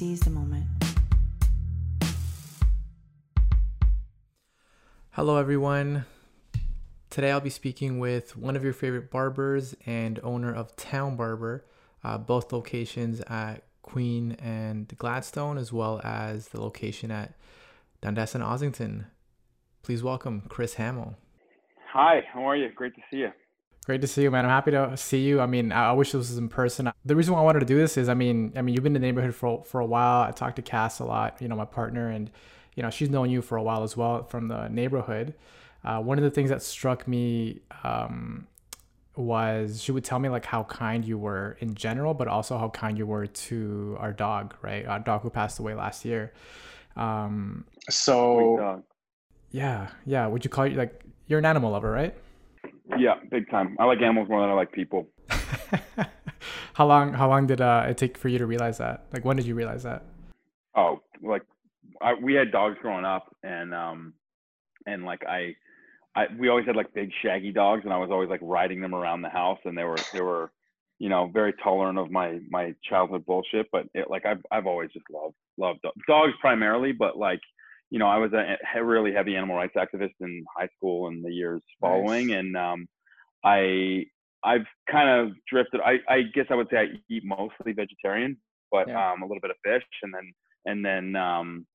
seize the moment. Hello, everyone. Today I'll be speaking with one of your favorite barbers and owner of Town Barber, uh, both locations at Queen and Gladstone, as well as the location at Dundas and Ossington. Please welcome Chris Hammell. Hi, how are you? Great to see you. Great to see you, man. I'm happy to see you. I mean, I wish this was in person. The reason why I wanted to do this is, I mean, I mean, you've been in the neighborhood for for a while. I talked to Cass a lot, you know, my partner, and you know, she's known you for a while as well from the neighborhood. Uh, one of the things that struck me um, was she would tell me like how kind you were in general, but also how kind you were to our dog, right? Our dog who passed away last year. Um, so, yeah, yeah. Would you call you like you're an animal lover, right? Yeah, big time. I like animals more than I like people. how long? How long did uh, it take for you to realize that? Like, when did you realize that? Oh, like I, we had dogs growing up, and um, and like I I we always had like big shaggy dogs, and I was always like riding them around the house, and they were they were you know very tolerant of my my childhood bullshit. But it, like I've I've always just loved loved dogs primarily, but like you know I was a, really heavy animal rights activist in high school and the years following, nice. and um, I I've kind of drifted. I I guess I would say I eat mostly vegetarian, but yeah. um, a little bit of fish, and then and then um,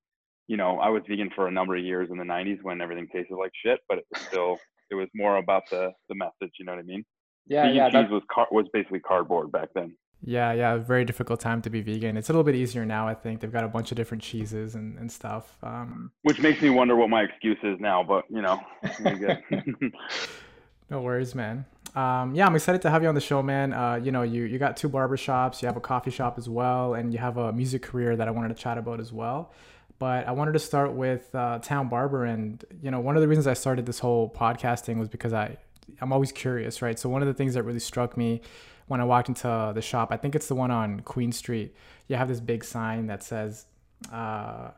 you know, I was vegan for a number of years in the 90s when everything tasted like shit, but it was still, it was more about the the message. You know what I mean? Yeah, vegan yeah. Cheese was car- was basically cardboard back then. Yeah, yeah, very difficult time to be vegan. It's a little bit easier now. I think they've got a bunch of different cheeses and, and stuff. Um, Which makes me wonder what my excuse is now, but you know, no worries, man. Um, yeah, I'm excited to have you on the show, man. Uh, you know, you you got two barber shops, you have a coffee shop as well, and you have a music career that I wanted to chat about as well but I wanted to start with uh, Town Barber, and you know, one of the reasons I started this whole podcasting was because I, I'm always curious, right? So one of the things that really struck me when I walked into the shop, I think it's the one on Queen Street. You have this big sign that says, uh,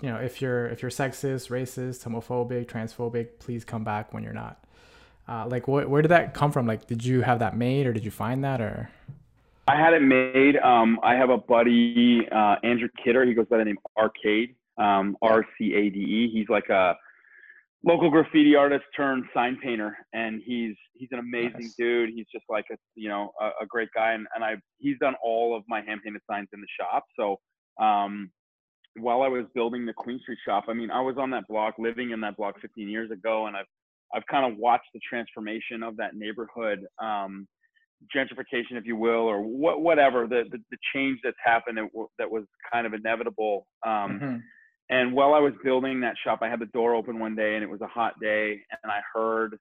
you know, if you're if you're sexist, racist, homophobic, transphobic, please come back when you're not. Uh, like, wh- where did that come from? Like, did you have that made, or did you find that, or? I had it made. Um, I have a buddy, uh, Andrew Kidder. He goes by the name Arcade, um, R C A D E. He's like a local graffiti artist turned sign painter, and he's he's an amazing nice. dude. He's just like a you know a, a, great guy, and, and I he's done all of my hand painted signs in the shop. So um, while I was building the Queen Street shop, I mean I was on that block, living in that block 15 years ago, and I've I've kind of watched the transformation of that neighborhood. Um, gentrification, if you will, or what, whatever the, the, the change that's happened that, that was kind of inevitable. Um, mm-hmm. And while I was building that shop, I had the door open one day, and it was a hot day, and I heard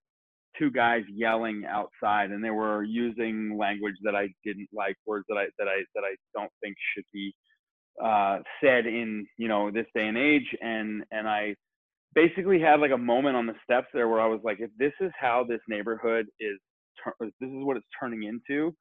two guys yelling outside, and they were using language that I didn't like, words that I that I that I don't think should be uh, said in you know this day and age. And and I basically had like a moment on the steps there where I was like, if this is how this neighborhood is this is what it's turning into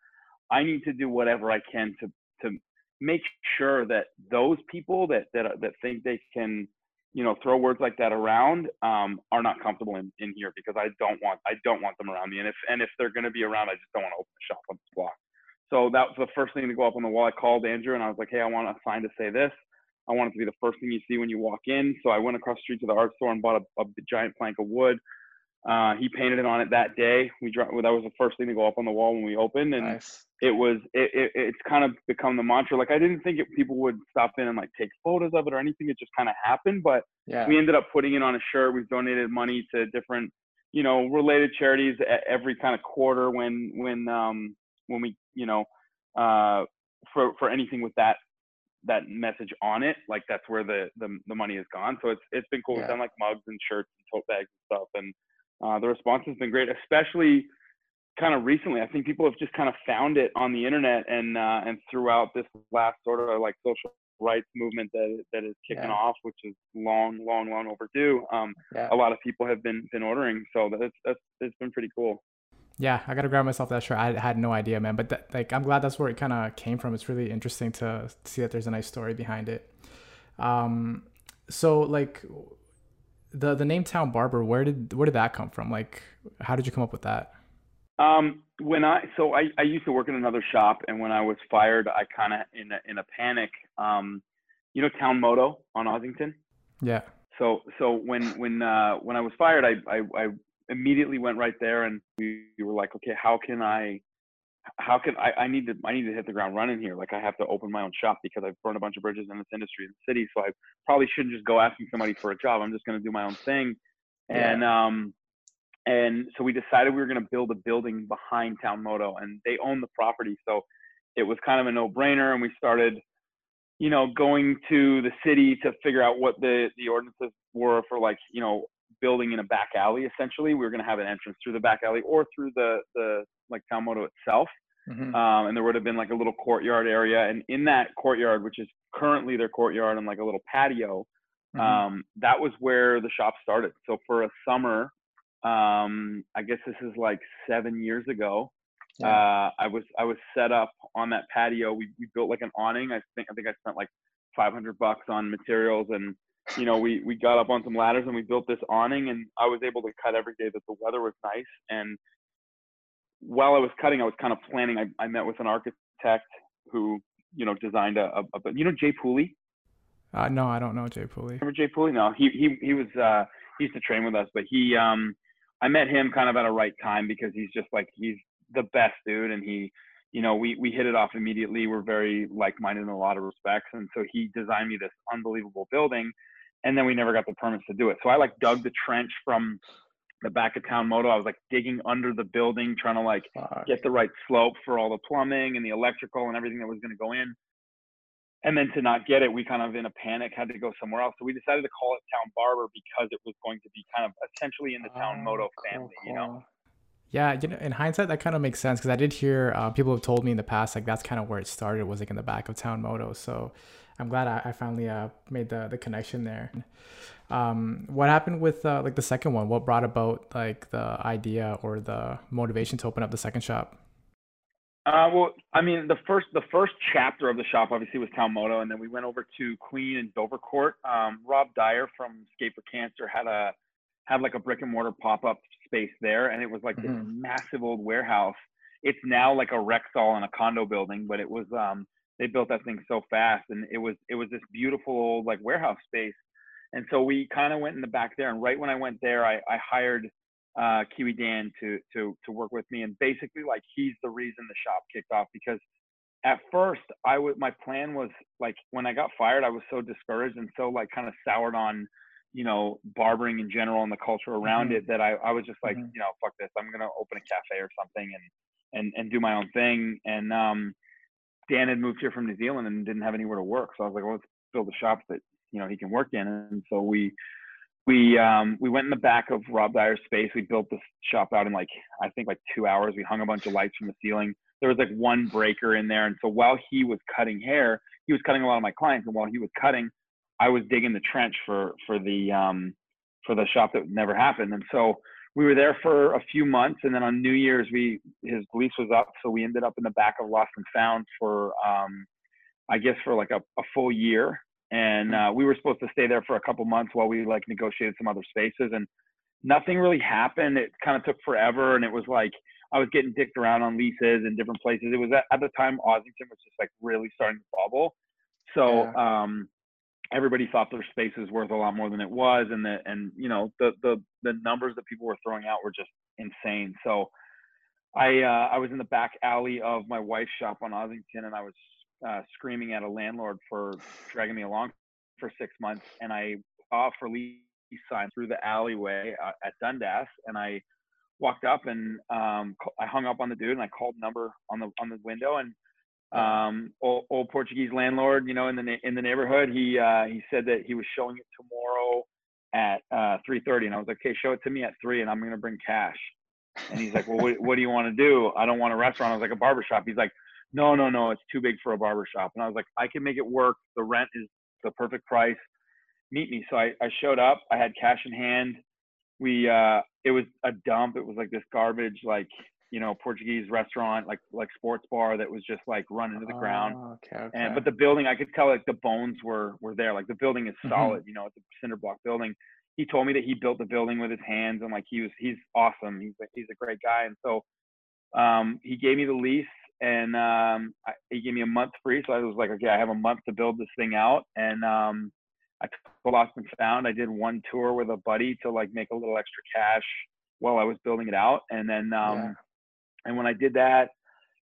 i need to do whatever i can to to make sure that those people that that that think they can you know throw words like that around um, are not comfortable in, in here because i don't want i don't want them around me. And if and if they're going to be around i just don't want to open a shop on this block so that was the first thing to go up on the wall. I called andrew and i was like hey i want a sign to say this. I want it to be the first thing you see when you walk in. So i went across the street to the art store and bought a, a giant plank of wood. Uh, he painted it on it that day. We dropped, that was the first thing to go up on the wall when we opened, and nice. It was it, it, it's kind of become the mantra. Like I didn't think it, people would stop in and like take photos of it or anything. It just kind of happened, but yeah. we ended up putting it on a shirt. We've donated money to different you know related charities every kind of quarter when when um when we you know uh for for anything with that that message on it like that's where the the, the money has gone so it's it's been cool yeah. we've done like mugs and shirts and tote bags and stuff and uh, the response has been great, especially kind of recently. I think people have just kind of found it on the internet and uh, and throughout this last sort of like social rights movement that that is kicking yeah. off, which is long, long, long overdue. Um, yeah. A lot of people have been been ordering, so that's that's it's been pretty cool. Yeah, I gotta grab myself that shirt. I had no idea, man. But that, like, I'm glad that's where it kind of came from. It's really interesting to see that there's a nice story behind it. Um, so like, the the name Town Barber, where did where did that come from? Like, how did you come up with that? Um, when I so I, I used to work in another shop, and when I was fired, I kind of in a, in a panic, um, you know Town Moto on Ossington. Yeah. So so when when uh, when I was fired, I, I I immediately went right there, and we, we were like, okay, how can I how can I, I need to I need to hit the ground running here. Like I have to open my own shop because I've burned a bunch of bridges in this industry in the city. So I probably shouldn't just go asking somebody for a job. I'm just gonna do my own thing. And um and so we decided we were gonna build a building behind Town Moto and they own the property. So it was kind of a no brainer and we started, you know, going to the city to figure out what the the ordinances were for like, you know, building in a back alley essentially. We were gonna have an entrance through the back alley or through the the like Town Moto itself. Mm-hmm. Um, and there would have been like a little courtyard area. And in that courtyard, which is currently their courtyard and like a little patio, mm-hmm. um, that was where the shop started. So for a summer, um, I guess this is like seven years ago. Yeah. Uh, I was I was set up on that patio. We we built like an awning. I think I think I spent like 500 bucks on materials and you know we we got up on some ladders and we built this awning and I was able to cut every day that the weather was nice and while I was cutting, I was kind of planning. I, I met with an architect who, you know, designed a, a, a you know, Jay Pooley. Uh, no, I don't know Jay Pooley. Remember Jay Pooley? No, he he he was uh, he used to train with us, but he um, I met him kind of at a right time because he's just like he's the best dude, and he, you know, we we hit it off immediately. We're very like-minded in a lot of respects, and so he designed me this unbelievable building, and then we never got the permits to do it. So I like dug the trench from the back of town moto. I was like digging under the building, trying to like Fuck. get the right slope for all the plumbing and the electrical and everything that was going to go in. And then to not get it, we kind of in a panic had to go somewhere else. So we decided to call it Town Barber because it was going to be kind of essentially in the Town oh, Moto family, cool, you know. Yeah, you know, in hindsight, that kind of makes sense because I did hear uh, people have told me in the past like that's kind of where it started was like in the back of Town Moto. So I'm glad I, I finally uh, made the the connection there. Um, what happened with uh, like the second one? What brought about like the idea or the motivation to open up the second shop? Uh, well, I mean, the first the first chapter of the shop obviously was Town Moto, and then we went over to Queen and Dovercourt. Um, Rob Dyer from Skate for Cancer had a had like a brick and mortar pop up space there, and it was like mm-hmm. this massive old warehouse. It's now like a Rexall in a condo building, but it was um, they built that thing so fast, and it was it was this beautiful old like warehouse space and so we kind of went in the back there. And right when I went there, I, I hired uh, Kiwi Dan to to to work with me. And basically, like he's the reason the shop kicked off because at first I would my plan was like when I got fired, I was so discouraged and so like kind of soured on you know barbering in general and the culture around mm-hmm. it that I, I was just like mm-hmm. you know fuck this i'm gonna open a cafe or something and and and do my own thing and um dan had moved here from new zealand and didn't have anywhere to work so i was like well let's build a shop that you know he can work in. And so we we um, we went in the back of Rob Dyer's space. We built this shop out in like I think like two hours. We hung a bunch of lights from the ceiling. There was like one breaker in there, and so while he was cutting hair, he was cutting a lot of my clients, and while he was cutting, I was digging the trench for for the um, for the shop that never happened. And so we were there for a few months, and then on New Year's, we his lease was up, so we ended up in the back of Lost and Found for um, I guess for like a, a full year and mm-hmm. uh, we were supposed to stay there for a couple months while we like negotiated some other spaces and nothing really happened it kind of took forever and it was like i was getting dicked around on leases in different places it was at, at the time ossington was just like really starting to bubble so yeah. um everybody thought their space was worth a lot more than it was and the and you know the the the numbers that people were throwing out were just insane so i uh i was in the back alley of my wife's shop on ossington and i was uh, screaming at a landlord for dragging me along for six months, and I saw for lease sign through the alleyway uh, at Dundas, and I walked up and um, I hung up on the dude and I called number on the on the window and um, old, old, Portuguese landlord, you know, in the in the neighborhood. He uh, he said that he was showing it tomorrow at uh, 3:30, and I was like, okay, show it to me at three, and I'm gonna bring cash. And he's like, well, what, what do you want to do? I don't want a restaurant. I was like, a barbershop. He's like, no, no, no, it's too big for a barber shop. And I was like, I can make it work. The rent is the perfect price. Meet me. So I, I showed up. I had cash in hand. We, uh, it was a dump. It was like this garbage, like, you know, Portuguese restaurant, like, like sports bar that was just like run into the ground. Oh, okay, okay. And, but the building, I could tell like the bones were, were there. Like the building is mm-hmm. solid, mm-hmm. you know, it's a cinder block building. He told me that he built the building with his hands and like he was, he's awesome. He's, he's a great guy. And so, um, he gave me the lease and um, I, he gave me a month free. So I was like, okay, I have a month to build this thing out, and um, I took Lost and Found. I did one tour with a buddy to like make a little extra cash while I was building it out, and then um, yeah. and when I did that,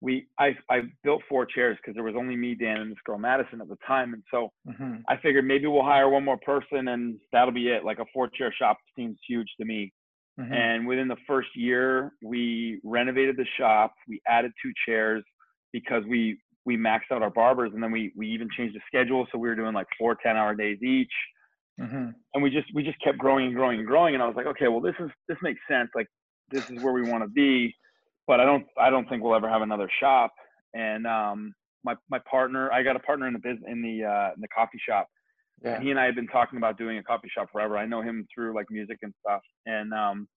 we I I built four chairs because there was only me, Dan, and this girl Madison at the time, and so mm-hmm. I figured maybe we'll hire one more person and that'll be it. Like a four chair shop seems huge to me. Mm-hmm. And within the first year, we renovated the shop. We added two chairs because we we maxed out our barbers, and then we we even changed the schedule, so we were doing like four 10 hour days each. Mm-hmm. And we just we just kept growing and growing and growing. And I was like, okay, well this is this makes sense. Like this is where we want to be but I don't I don't think we'll ever have another shop. And um, my my partner, I got a partner in the business in the uh, in the coffee shop. Yeah. And he and I had been talking about doing a coffee shop forever. I know him through like music and stuff. And um,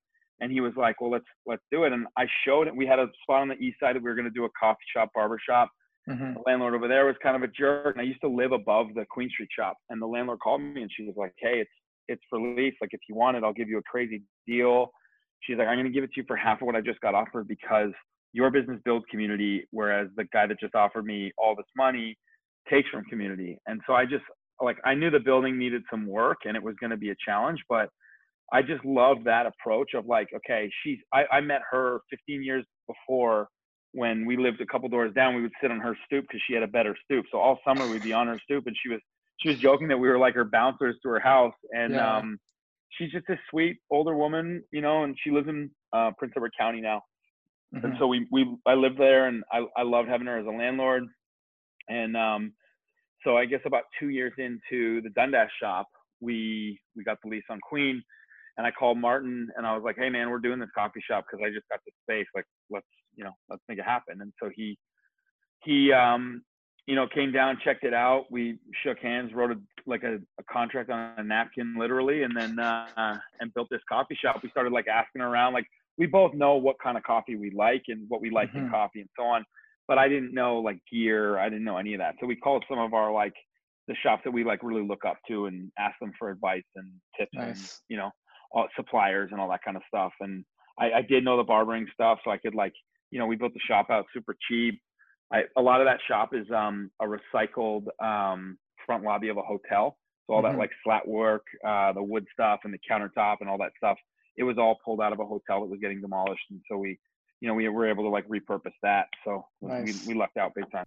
and he was like, well, let's let's do it. And I showed it. We had a spot on the east side that we were going to do a coffee shop, barber shop. Mm-hmm. The landlord over there was kind of a jerk. And I used to live above the Queen Street shop. And the landlord called me and she was like, hey, it's it's for lease. Like if you want it, I'll give you a crazy deal she's like, I'm going to give it to you for half of what I just got offered because your business builds community, whereas the guy that just offered me all this money takes from community. And so I just like I knew the building needed some work and it was going to be a challenge, but I just love that approach of like, okay, she's I, I met her 15 years before when we lived a couple doors down. We would sit on her stoop because she had a better stoop. So all summer we'd be on her stoop, and she was she was joking that we were like her bouncers to her house. And yeah. um, she's just a sweet older woman, you know, and she lives in uh, Prince Edward County now. Mm-hmm. And so we we I lived there, and I I loved having her as a landlord. And um, so I guess about two years into the Dundas shop, we we got the lease on Queen, and I called Martin, and I was like, hey man, we're doing this coffee shop because I just got this space. Like let's you know let's make it happen. And so he he um you know, came down, checked it out. We shook hands, wrote a, like a, a contract on a napkin, literally, and then uh, and built this coffee shop. We started like asking around, like we both know what kind of coffee we like and what we like mm-hmm. in coffee and so on. But I didn't know like gear. I didn't know any of that. So we called some of our like the shops that we like really look up to and ask them for advice and tips nice. and you know all, suppliers and all that kind of stuff. And I, I did know the barbering stuff, so I could like you know we built the shop out super cheap I, a lot of that shop is um, a recycled um, front lobby of a hotel. So all mm-hmm. that like slat work, uh, the wood stuff, and the countertop and all that stuff, it was all pulled out of a hotel that was getting demolished, and so we, you know, we were able to like repurpose that. So nice. we, we lucked out big time.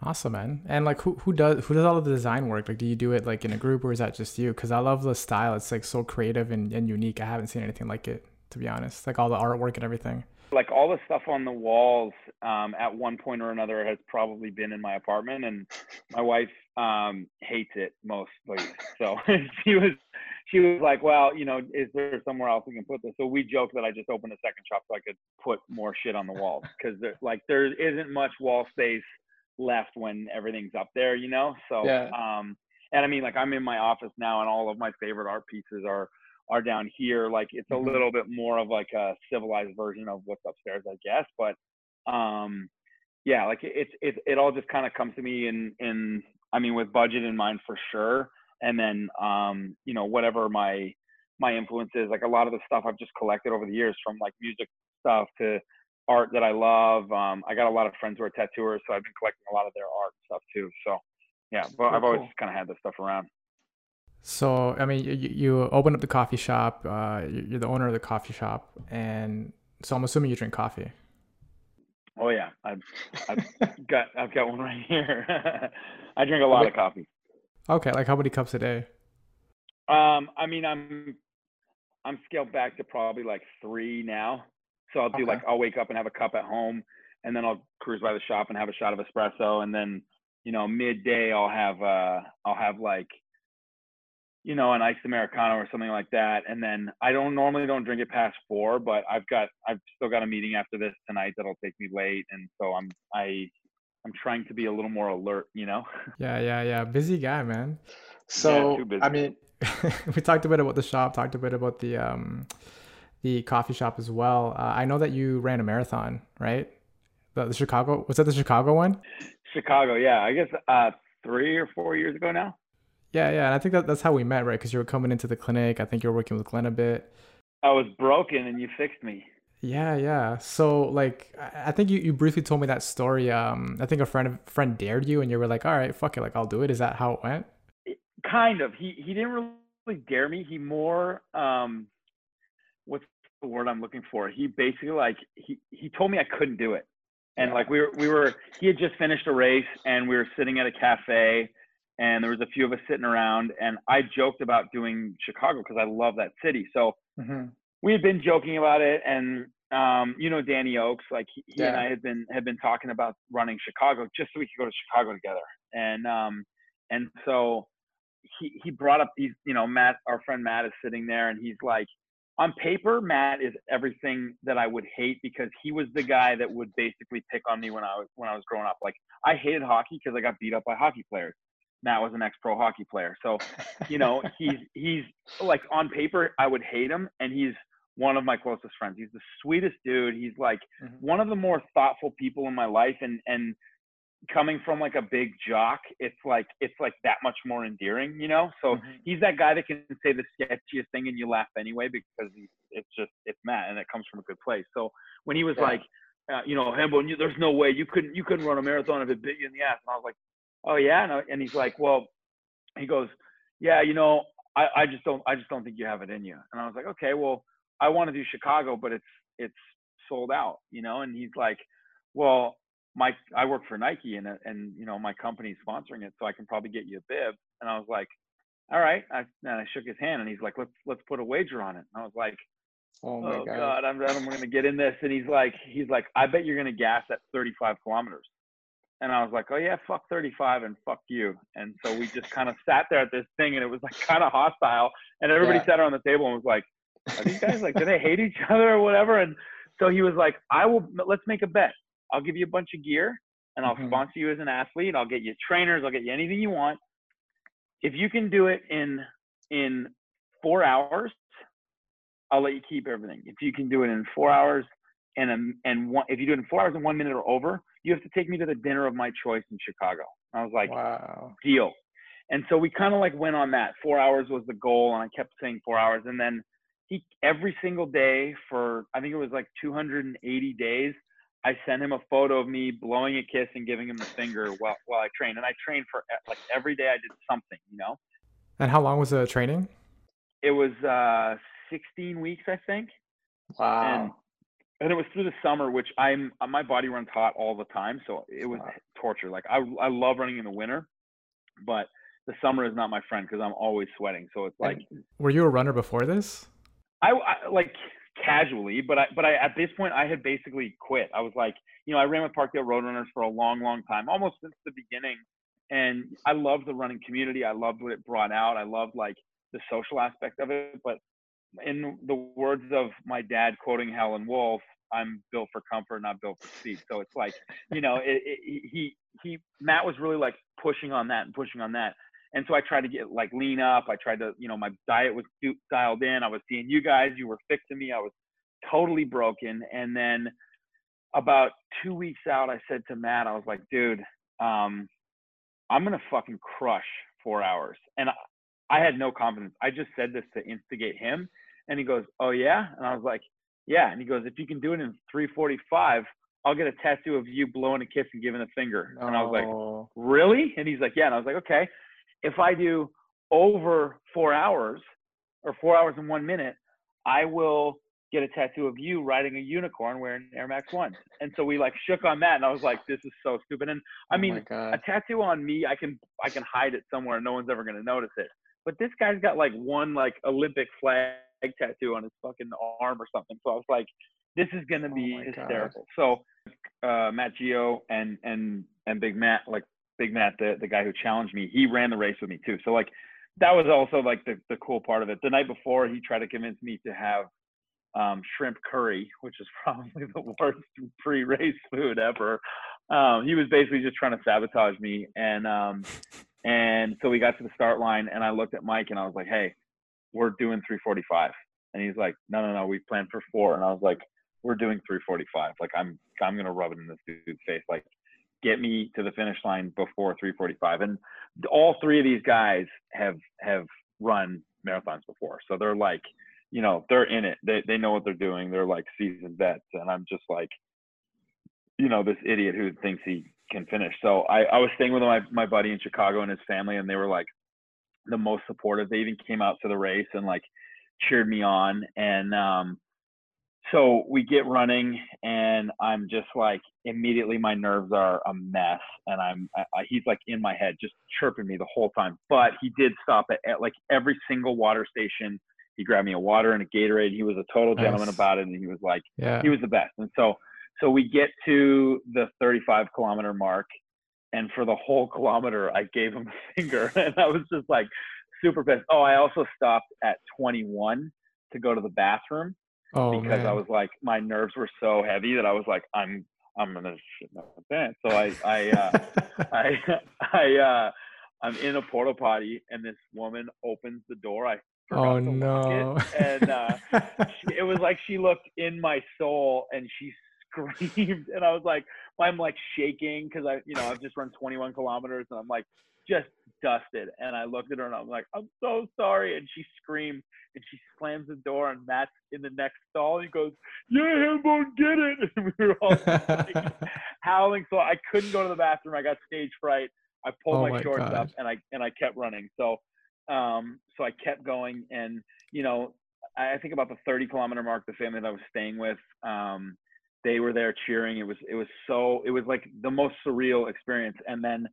Awesome, man. And like, who who does who does all of the design work? Like, do you do it like in a group or is that just you? Because I love the style. It's like so creative and, and unique. I haven't seen anything like it, to be honest. Like all the artwork and everything like all the stuff on the walls um, at one point or another has probably been in my apartment and my wife um, hates it mostly so she was she was like well you know is there somewhere else we can put this so we joked that i just opened a second shop so i could put more shit on the walls because like there isn't much wall space left when everything's up there you know so yeah. um and i mean like i'm in my office now and all of my favorite art pieces are are down here. Like it's a mm-hmm. little bit more of like a civilized version of what's upstairs, I guess. But um, yeah, like it's it, it all just kind of comes to me in in I mean with budget in mind for sure, and then um, you know whatever my my influence is. Like a lot of the stuff I've just collected over the years, from like music stuff to art that I love. Um, I got a lot of friends who are tattooers, so I've been collecting a lot of their art stuff too. So yeah, but I've always kind of had this stuff around. So, I mean, you, you open up the coffee shop, uh, you're the owner of the coffee shop, and so I'm assuming you drink coffee. Oh yeah, I've, I've got I've got one right here. I drink a lot of coffee. Okay, like how many cups a day? Um, I mean, I'm I'm scaled back to probably like three now. So I'll do okay. like I'll wake up and have a cup at home, and then I'll cruise by the shop and have a shot of espresso, and then you know midday I'll have uh I'll have like you know, an iced americano or something like that. And then I don't normally don't drink it past four, but I've got I've still got a meeting after this tonight that'll take me late, and so I'm I I'm trying to be a little more alert, you know. Yeah, yeah, yeah. Busy guy, man. So yeah, I mean, we talked a bit about the shop, talked a bit about the um the coffee shop as well. Uh, I know that you ran a marathon, right? The, the Chicago was that the Chicago one? Chicago, yeah. I guess uh, three or four years ago now. Yeah, yeah, and I think that that's how we met, right? Because you were coming into the clinic. I think you were working with Glenn a bit. I was broken, and you fixed me. Yeah, yeah. So like I think you, you briefly told me that story. Um I think a friend friend dared you and you were like, All right, fuck it, like I'll do it. Is that how it went? Kind of. He he didn't really dare me. He more um what's the word I'm looking for? He basically like he he told me I couldn't do it. And like we were we were he had just finished a race and we were sitting at a cafe and there was a few of us sitting around and I joked about doing Chicago because I love that city. So mm-hmm. we had been joking about it and um, you know Danny Oaks, like he, he yeah. and I had been had been talking about running Chicago just so we could go to Chicago together. And um and so he he brought up these, you know, Matt, our friend Matt is sitting there and he's like, on paper, Matt is everything that I would hate because he was the guy that would basically pick on me when I was when I was growing up. Like I hated hockey because I got beat up by hockey players. Matt was an ex-pro hockey player, so you know he's he's like on paper I would hate him, and he's one of my closest friends. He's the sweetest dude. He's like mm-hmm. one of the more thoughtful people in my life, and and coming from like a big jock, it's like it's like that much more endearing, you know. So mm-hmm. he's that guy that can say the sketchiest thing and you laugh anyway because he, it's just it's Matt and it comes from a good place. So when he was yeah. like, uh, you know, Hembo, there's no way you couldn't you couldn't run a marathon if it bit you in the ass, and I was like, oh yeah, and, I, and he's like, well, he goes, yeah, you know, I I just don't I just don't think you have it in you, and I was like, okay, well, I want to do Chicago, but it's it's sold out, you know, and he's like, well my I work for Nike and and you know my company's sponsoring it, so I can probably get you a bib. And I was like, all right. I, and I shook his hand, and he's like, let's let's put a wager on it. And I was like, oh, oh God. God, I'm I'm gonna get in this. And he's like, he's like, I bet you're gonna gas at 35 kilometers. And I was like, oh yeah, fuck 35 and fuck you. And so we just kind of sat there at this thing, and it was like kind of hostile. And everybody yeah. sat around the table and was like, are these guys like, do they hate each other or whatever? And so he was like, I will. Let's make a bet. I'll give you a bunch of gear and I'll mm-hmm. sponsor you as an athlete. I'll get you trainers. I'll get you anything you want. If you can do it in in four hours, I'll let you keep everything. If you can do it in four hours and a, and one, if you do it in four hours and one minute or over, you have to take me to the dinner of my choice in Chicago. I was like, wow, deal. And so we kind of like went on that. Four hours was the goal, and I kept saying four hours. And then he every single day for I think it was like 280 days, I sent him a photo of me blowing a kiss and giving him the finger while, while I trained. And I trained for like every day I did something, you know? And how long was the training? It was uh, 16 weeks, I think. Wow. And, and it was through the summer, which I'm, uh, my body runs hot all the time. So it was wow. torture. Like I, I love running in the winter, but the summer is not my friend because I'm always sweating. So it's like. And were you a runner before this? I, I like casually, but I but I at this point I had basically quit. I was like, you know, I ran with Parkdale Roadrunners for a long, long time, almost since the beginning. And I loved the running community. I loved what it brought out. I loved like the social aspect of it. But in the words of my dad quoting Howlin' Wolf, I'm built for comfort, not built for speed. So it's like, you know, it, it, he he Matt was really like pushing on that and pushing on that. And so I tried to get like lean up. I tried to, you know, my diet was dialed in. I was seeing you guys. You were fixing me. I was totally broken. And then about two weeks out, I said to Matt, I was like, dude, um, I'm gonna fucking crush four hours. And I, I had no confidence. I just said this to instigate him. And he goes, oh yeah. And I was like, yeah. And he goes, if you can do it in 345, I'll get a tattoo of you blowing a kiss and giving a finger. And I was like, really? And he's like, yeah. And I was like, okay if I do over four hours or four hours and one minute, I will get a tattoo of you riding a unicorn wearing Air Max One. And so we like shook on that, and I was like, "This is so stupid." And I oh mean, a tattoo on me, I can I can hide it somewhere, no one's ever gonna notice it. But this guy's got like one like Olympic flag tattoo on his fucking arm or something. So I was like, "This is gonna be oh hysterical." God. So uh, Matt Geo and and and Big Matt like Big Matt, the, the guy who challenged me, he ran the race with me too. So like that was also like the, the cool part of it. The night before, he tried to convince me to have um, shrimp curry, which is probably the worst pre-race food ever. Um, he was basically just trying to sabotage me, and um, and so we got to the start line, and I looked at Mike, and I was like, "Hey, we're doing 345," and he's like, "No, no, no, we planned for four. and I was like, "We're doing 345. Like I'm I'm gonna rub it in this dude's face. Like get me to the finish line before 345 and all three of these guys have have run marathons before so they're like you know, they're in it. They they know what they're doing. They're like seasoned vets, and I'm just like, you know, this idiot who thinks he can finish. So I I was staying with my my buddy in Chicago and his family, and they were like the most supportive. They even came out to the race and like cheered me on, and um, so we get running and i'm just like immediately my nerves are a mess and i'm I, he's like in my head just chirping me the whole time. But he did stop at, at like every single water station. He grabbed me a water and a gatorade. He was a total gentleman about it and he was like yeah. he was the best. And so so we get to the 35 kilometer mark and for the whole kilometer i gave him a finger and i was just like super pissed. Oh i also stopped at 21 to go to the bathroom oh, because man. I was like my nerves were so heavy that I was like I'm I'm gonna shit my pants. So I I uh, I I uh, I'm in a porta potty and this woman opens the door. I oh no! It, and uh, she, it was like she looked in my soul and she screamed and I was like I'm like shaking because I you know I've just run 21 kilometers and I'm like just dusted. And I looked at her and I'm like, I'm so sorry. And she screamed and she slams the door and Matt's in the next stall. And he goes, Yeah, Hambone, get it. And we were all like, howling. So I couldn't go to the bathroom. I got stage fright. I pulled oh my, my, shorts God. up and I and I kept running. So um so I kept going and you know, I think about the 30 kilometer mark, the family that I was staying with, um, they were there cheering. It was it was so it was like the most surreal experience. And then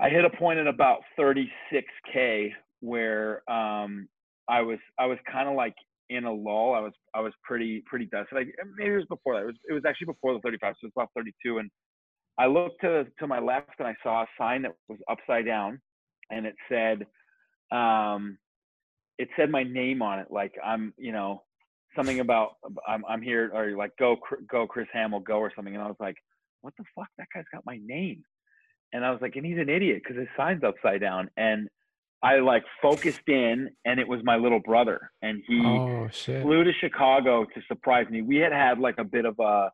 I hit a point at about 36k where um, I was I was kind of like in a lull. I was I was pretty pretty dusted. Like maybe it was before that. It was it was actually before the 35, so it was about 32. And I looked to to my left and I saw a sign that was upside down, and it said, um, it said my name on it. Like I'm you know something about I'm I'm here or like go go Chris Hammell go or something. And I was like, what the fuck? That guy's got my name. And I was like, and he's an idiot because his sign's upside down. And I like focused in, and it was my little brother, and he oh, flew to Chicago to surprise me. We had had like a bit of a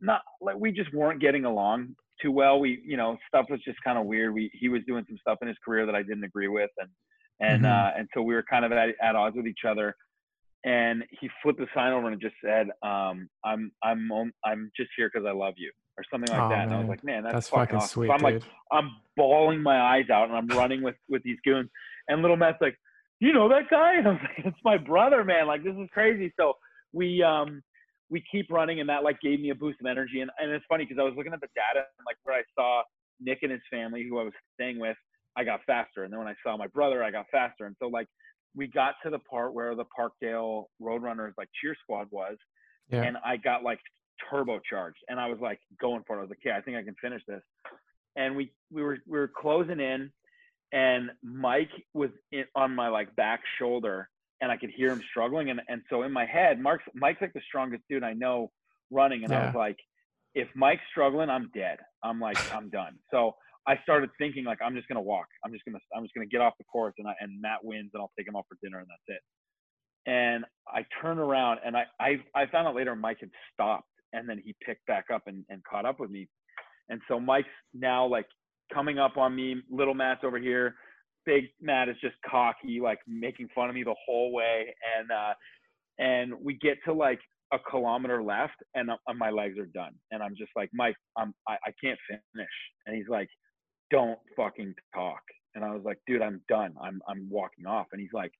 not like we just weren't getting along too well. We, you know, stuff was just kind of weird. We he was doing some stuff in his career that I didn't agree with, and and mm-hmm. uh, and so we were kind of at, at odds with each other. And he flipped the sign over and just said, um, "I'm I'm I'm just here because I love you." Or something like oh, that. Man. And I was like, man, that's, that's fucking, fucking awesome. sweet. So I'm dude. like, I'm bawling my eyes out and I'm running with with these goons. And little Matt's like, you know that guy? And I was like, it's my brother, man. Like this is crazy. So we um we keep running and that like gave me a boost of energy. And and it's funny because I was looking at the data and like where I saw Nick and his family who I was staying with, I got faster. And then when I saw my brother, I got faster. And so like we got to the part where the Parkdale Roadrunners like cheer squad was. Yeah. And I got like turbocharged and I was like going for it. I was like, okay, I think I can finish this. And we we were we were closing in and Mike was in, on my like back shoulder and I could hear him struggling and and so in my head, Mark's Mike's like the strongest dude I know running and yeah. I was like if Mike's struggling, I'm dead. I'm like I'm done. So I started thinking like I'm just gonna walk. I'm just gonna I'm just gonna get off the course and I, and Matt wins and I'll take him out for dinner and that's it. And I turn around and I I, I found out later Mike had stopped and then he picked back up and, and caught up with me. And so Mike's now like coming up on me. Little Matt's over here. Big Matt is just cocky, like making fun of me the whole way. And uh, and we get to like a kilometer left, and uh, my legs are done. And I'm just like, Mike, I'm I, I can't finish. And he's like, Don't fucking talk. And I was like, Dude, I'm done. I'm I'm walking off. And he's like,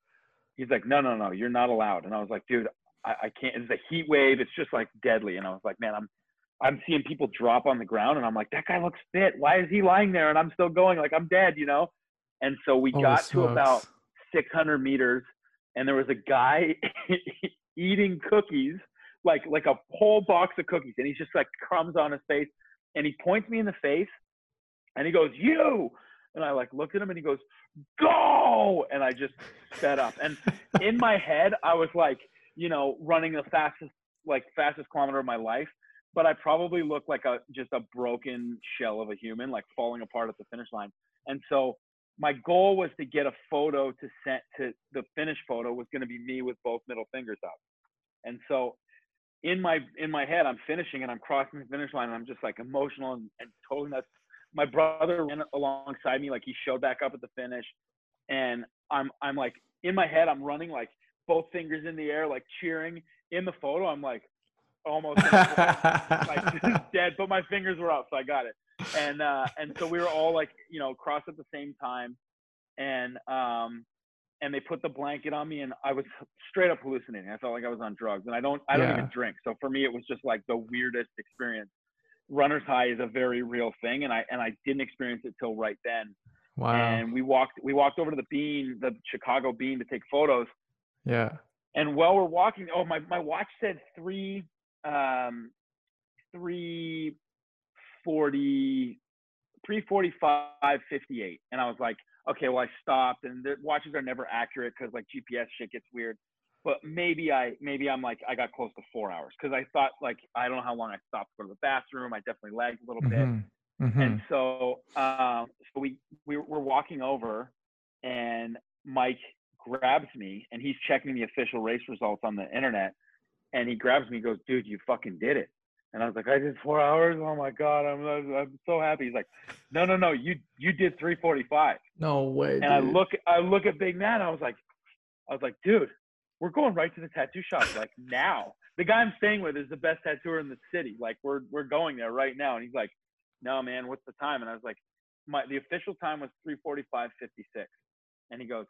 he's like, No, no, no, you're not allowed. And I was like, Dude, I, I can't. It's a heat wave. It's just like deadly. And I was like, man, I'm I'm seeing people drop on the ground, and I'm like, that guy looks fit. Why is he lying there? And I'm still going, like I'm dead, you know. And so we oh, got to about 600 meters, and there was a guy eating cookies, like like a whole box of cookies, and he's just like crumbs on his face, and he points me in the face, and he goes, "You." And I like looked at him, and he goes, "Go!" And I just sped up, and in my head, I was like you know, running the fastest, like fastest kilometer of my life. But I probably look like a just a broken shell of a human, like falling apart at the finish line. And so my goal was to get a photo to send to the finish photo was going to be me with both middle fingers up. And so in my in my head, I'm finishing and I'm crossing the finish line and I'm just like emotional and, and totally nuts. My brother ran alongside me, like he showed back up at the finish, and I'm I'm like in my head, I'm running like both fingers in the air, like cheering. In the photo, I'm like almost like dead, but my fingers were up, so I got it. And uh, and so we were all like, you know, crossed at the same time, and um, and they put the blanket on me, and I was straight up hallucinating. I felt like I was on drugs, and I don't, I don't yeah. even drink, so for me, it was just like the weirdest experience. Runner's high is a very real thing, and I and I didn't experience it till right then. Wow. And we walked we walked over to the Bean, the Chicago Bean, to take photos. Yeah. And while we're walking, oh my my watch said three um three forty three forty five fifty eight, and I was like, okay, well I stopped, and the watches are never accurate because like GPS shit gets weird. But maybe I maybe I'm like I got close to four hours because I thought like I don't know how long I stopped to go to the bathroom. I definitely lagged a little mm-hmm. bit. Mm-hmm. And so, um, so we, we we're walking over, and Mike grabs me, and he's checking the official race results on the internet, and he grabs me, and goes, "Dude, you fucking did it!" And I was like, "I did four hours. Oh my god, I'm I'm so happy." He's like, "No, no, no, you you did 3:45." No way. And dude. I look I look at Big Man. I was like, I was like, dude, we're going right to the tattoo shop like now. The guy I'm staying with is the best tattooer in the city. Like we're we're going there right now. And he's like, no, man, what's the time? And I was like, my the official time was 3:45:56. And he goes,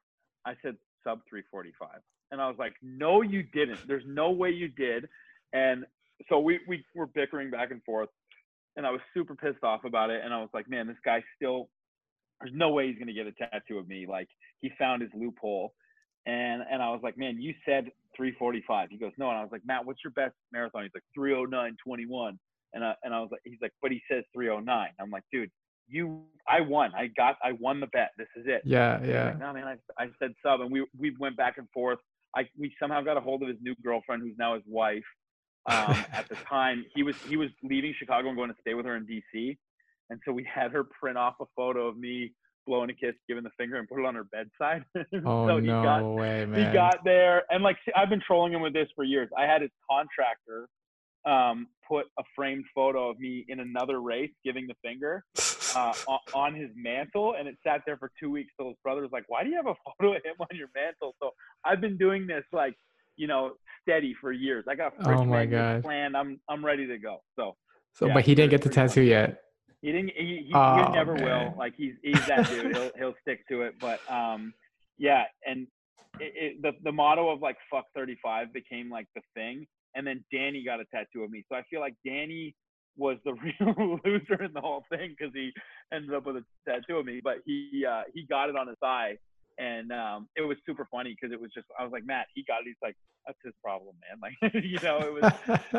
I said sub 3:45. And I was like, no, you didn't. There's no way you did. And so we we were bickering back and forth, and I was super pissed off about it. And I was like, man, this guy still. There's no way he's gonna get a tattoo of me. Like he found his loophole. And and I was like, man, you said 3:45. He goes, no. And I was like, Matt, what's your best marathon? He's like 3:09:21. And I, and I was like, he's like, but he says 309. I'm like, dude, you, I won. I got, I won the bet. This is it. Yeah, yeah. Like, no, man, I, I said sub, and we we went back and forth. I we somehow got a hold of his new girlfriend, who's now his wife. Um, at the time, he was he was leaving Chicago and going to stay with her in D.C. And so we had her print off a photo of me blowing a kiss, giving the finger, and put it on her bedside. Oh so no got, way, man! He got there, and like I've been trolling him with this for years. I had his contractor um, put a framed photo of me in another race giving the finger uh, on his mantle, and it sat there for two weeks. So his brother was like, "Why do you have a photo of him on your mantle?" So I've been doing this like you know steady for years. I got oh my god planned. I'm I'm ready to go. So so, yeah, but he didn't get the tattoo yet. He didn't. He, he, oh, he never man. will. Like he's he's that dude. he'll he'll stick to it. But um, yeah, and it, it, the the motto of like fuck 35 became like the thing and then Danny got a tattoo of me. So I feel like Danny was the real loser in the whole thing because he ended up with a tattoo of me. But he uh, he got it on his thigh, and um, it was super funny because it was just I was like Matt, he got it. He's like that's his problem, man. Like you know, it was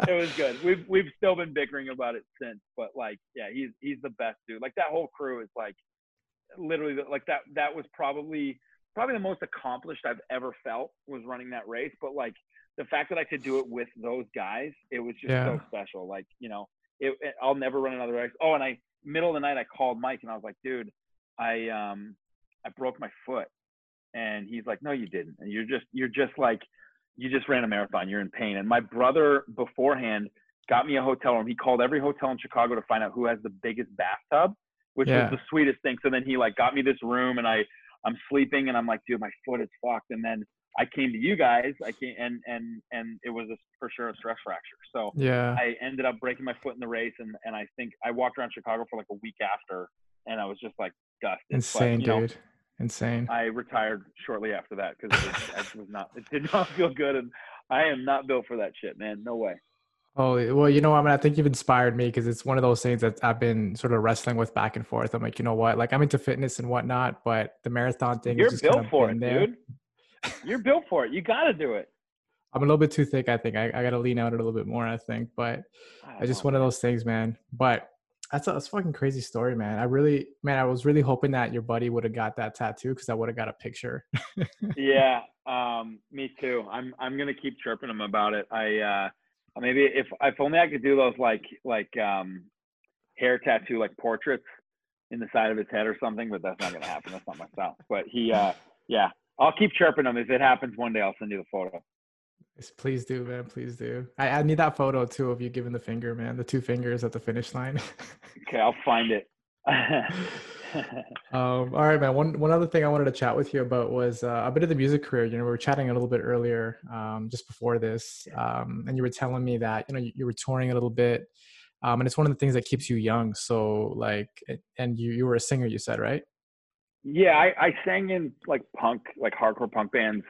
it was good. We've we've still been bickering about it since, but like yeah, he's he's the best dude. Like that whole crew is like literally like that that was probably probably the most accomplished I've ever felt was running that race. But like the fact that I could do it with those guys, it was just yeah. so special. Like, you know, it, it, I'll never run another race. Oh, and I middle of the night I called Mike and I was like, dude, I um I broke my foot. And he's like, no, you didn't. And you're just you're just like you just ran a marathon. You're in pain. And my brother beforehand got me a hotel room. He called every hotel in Chicago to find out who has the biggest bathtub, which yeah. was the sweetest thing. So then he like got me this room and I I'm sleeping and I'm like, dude, my foot is fucked. And then I came to you guys. I came and and and it was a, for sure a stress fracture. So yeah, I ended up breaking my foot in the race, and and I think I walked around Chicago for like a week after, and I was just like dusted. Insane, but, dude. Know, Insane. I retired shortly after that because it, was not. It did not feel good, and I am not built for that shit, man. No way. Oh well, you know, what I mean, I think you've inspired me because it's one of those things that I've been sort of wrestling with back and forth. I'm like, you know what? Like, I'm into fitness and whatnot, but the marathon thing. Is. You're built for it, there. dude. You're built for it. You got to do it. I'm a little bit too thick. I think I, I got to lean out a little bit more. I think, but I, I just know, one man. of those things, man. But that's a, that's a fucking crazy story, man. I really, man, I was really hoping that your buddy would have got that tattoo because I would have got a picture. yeah, um, me too. I'm I'm gonna keep chirping him about it. I uh, maybe if if only I could do those like like um, hair tattoo like portraits in the side of his head or something, but that's not gonna happen. That's not my style. But he, uh, yeah, I'll keep chirping them. If it happens one day, I'll send you the photo. Please do, man. Please do. I, I need that photo too of you giving the finger, man. The two fingers at the finish line. okay, I'll find it. um, all right, man. One one other thing I wanted to chat with you about was uh, a bit of the music career. You know, we were chatting a little bit earlier, um, just before this, um, and you were telling me that you know you, you were touring a little bit, um, and it's one of the things that keeps you young. So, like, and you you were a singer, you said, right? Yeah, I, I sang in like punk, like hardcore punk bands,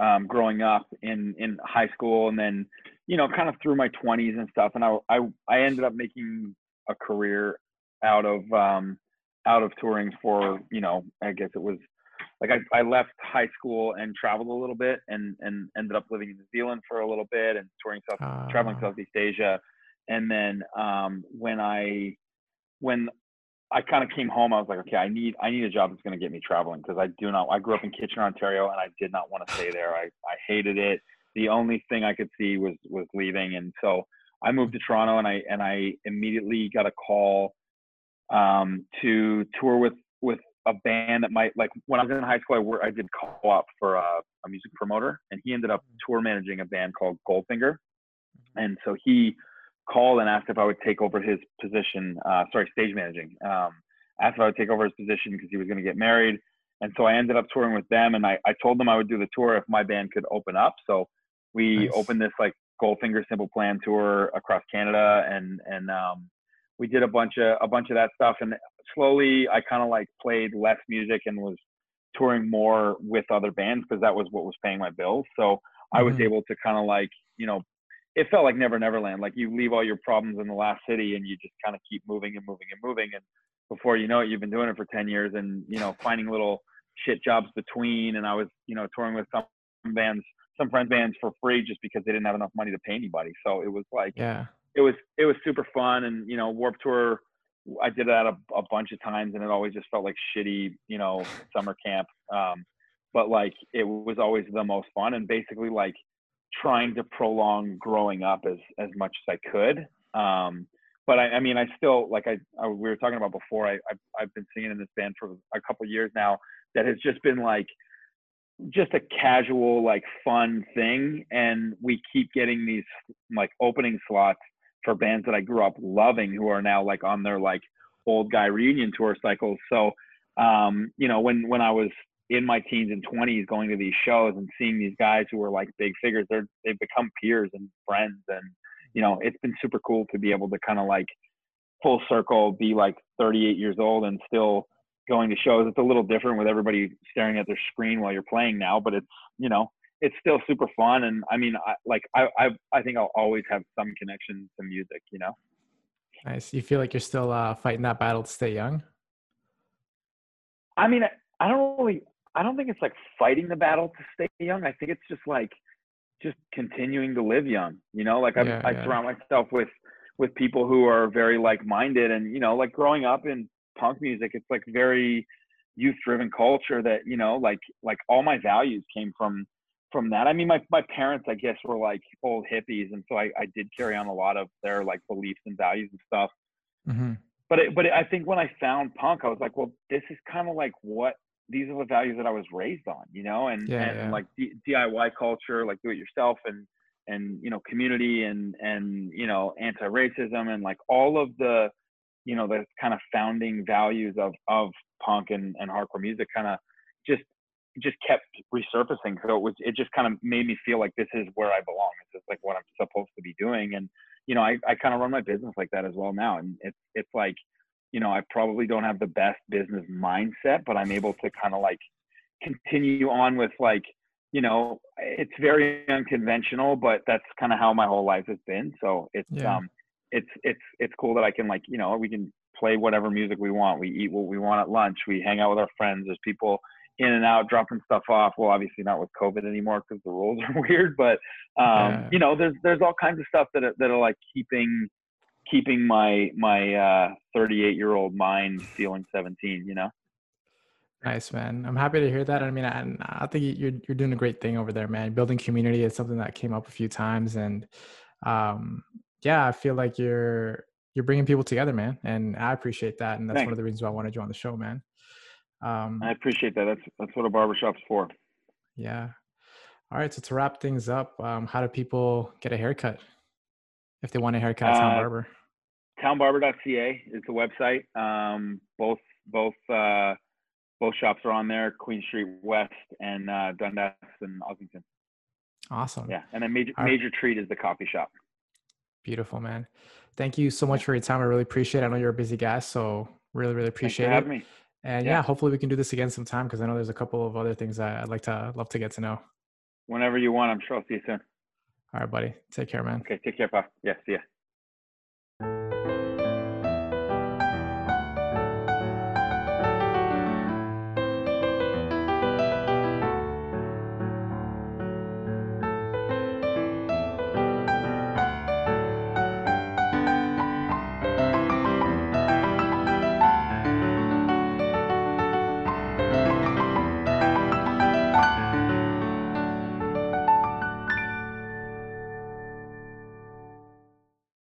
um, growing up in in high school, and then you know, kind of through my twenties and stuff. And I I I ended up making a career out of um, out of touring for you know I guess it was like I, I left high school and traveled a little bit and and ended up living in New Zealand for a little bit and touring South uh. traveling Southeast Asia and then um, when I when I kind of came home I was like okay I need I need a job that's going to get me traveling because I do not I grew up in Kitchener Ontario and I did not want to stay there I I hated it the only thing I could see was was leaving and so I moved to Toronto and I and I immediately got a call um, to tour with with a band that might like when I was in high school I worked I did co-op for a, a music promoter and he ended up mm. tour managing a band called Goldfinger mm-hmm. and so he called and asked if I would take over his position uh, sorry stage managing um, asked if I would take over his position because he was going to get married and so I ended up touring with them and I, I told them I would do the tour if my band could open up so we nice. opened this like Goldfinger Simple Plan tour across Canada and and um, we did a bunch of a bunch of that stuff and slowly I kind of like played less music and was touring more with other bands because that was what was paying my bills. So mm-hmm. I was mm-hmm. able to kind of like, you know, it felt like Never Neverland. Like you leave all your problems in the last city and you just kind of keep moving and moving and moving. And before you know it, you've been doing it for 10 years and, you know, finding little shit jobs between. And I was, you know, touring with some bands, some friends bands for free just because they didn't have enough money to pay anybody. So it was like, yeah, it was it was super fun and you know Warped Tour i did that a, a bunch of times and it always just felt like shitty you know summer camp um, but like it was always the most fun and basically like trying to prolong growing up as as much as i could um, but I, I mean i still like I, I, we were talking about before I, I i've been singing in this band for a couple years now that has just been like just a casual like fun thing and we keep getting these like opening slots for bands that I grew up loving who are now like on their like old guy reunion tour cycles. So, um, you know, when when I was in my teens and 20s going to these shows and seeing these guys who were like big figures, they're they've become peers and friends and you know, it's been super cool to be able to kind of like full circle be like 38 years old and still going to shows. It's a little different with everybody staring at their screen while you're playing now, but it's, you know, it's still super fun. And I mean, I, like I, I, I think I'll always have some connection to music. You know. Nice. You feel like you're still uh, fighting that battle to stay young. I mean, I, I don't really. I don't think it's like fighting the battle to stay young. I think it's just like just continuing to live young. You know, like I, yeah, I yeah. surround myself with with people who are very like minded, and you know, like growing up in punk music, it's like very youth driven culture that you know, like like all my values came from from that. I mean, my, my parents, I guess, were like old hippies. And so I, I did carry on a lot of their like beliefs and values and stuff. Mm-hmm. But, it, but it, I think when I found punk, I was like, well, this is kind of like what these are the values that I was raised on, you know, and, yeah, and, yeah. like D- DIY culture, like do it yourself and, and, you know, community and, and, you know, anti-racism and like all of the, you know, the kind of founding values of, of punk and, and hardcore music kind of just just kept resurfacing. So it was, it just kind of made me feel like this is where I belong. This is like what I'm supposed to be doing. And, you know, I, I kind of run my business like that as well now. And it's, it's like, you know, I probably don't have the best business mindset, but I'm able to kind of like continue on with like, you know, it's very unconventional, but that's kind of how my whole life has been. So it's, yeah. um, it's, it's, it's cool that I can like, you know, we can play whatever music we want. We eat what we want at lunch. We hang out with our friends. There's people, in and out, dropping stuff off. Well, obviously not with COVID anymore because the rules are weird, but um, yeah. you know, there's there's all kinds of stuff that are, that are like keeping keeping my my uh 38 year old mind feeling 17. You know. Nice man. I'm happy to hear that. I mean, I, I think you're you're doing a great thing over there, man. Building community is something that came up a few times, and um, yeah, I feel like you're you're bringing people together, man, and I appreciate that. And that's Thanks. one of the reasons why I wanted you on the show, man. Um, I appreciate that. That's that's what a barbershop's for. Yeah. All right. So to wrap things up, um, how do people get a haircut if they want a haircut at Town uh, Barber? Townbarber.ca is the website. Um, both both uh, both shops are on there, Queen Street West and uh, Dundas and Ossington. Awesome. Yeah, and then Major Major Treat is the coffee shop. Beautiful, man. Thank you so much for your time. I really appreciate it. I know you're a busy guy, so really, really appreciate it. Me. And yeah. yeah. hopefully we can do this again sometime because I know there's a couple of other things I'd like to love to get to know. Whenever you want, I'm sure I'll see you soon. All right, buddy. Take care, man. Okay, take care, pal. Yeah, see ya.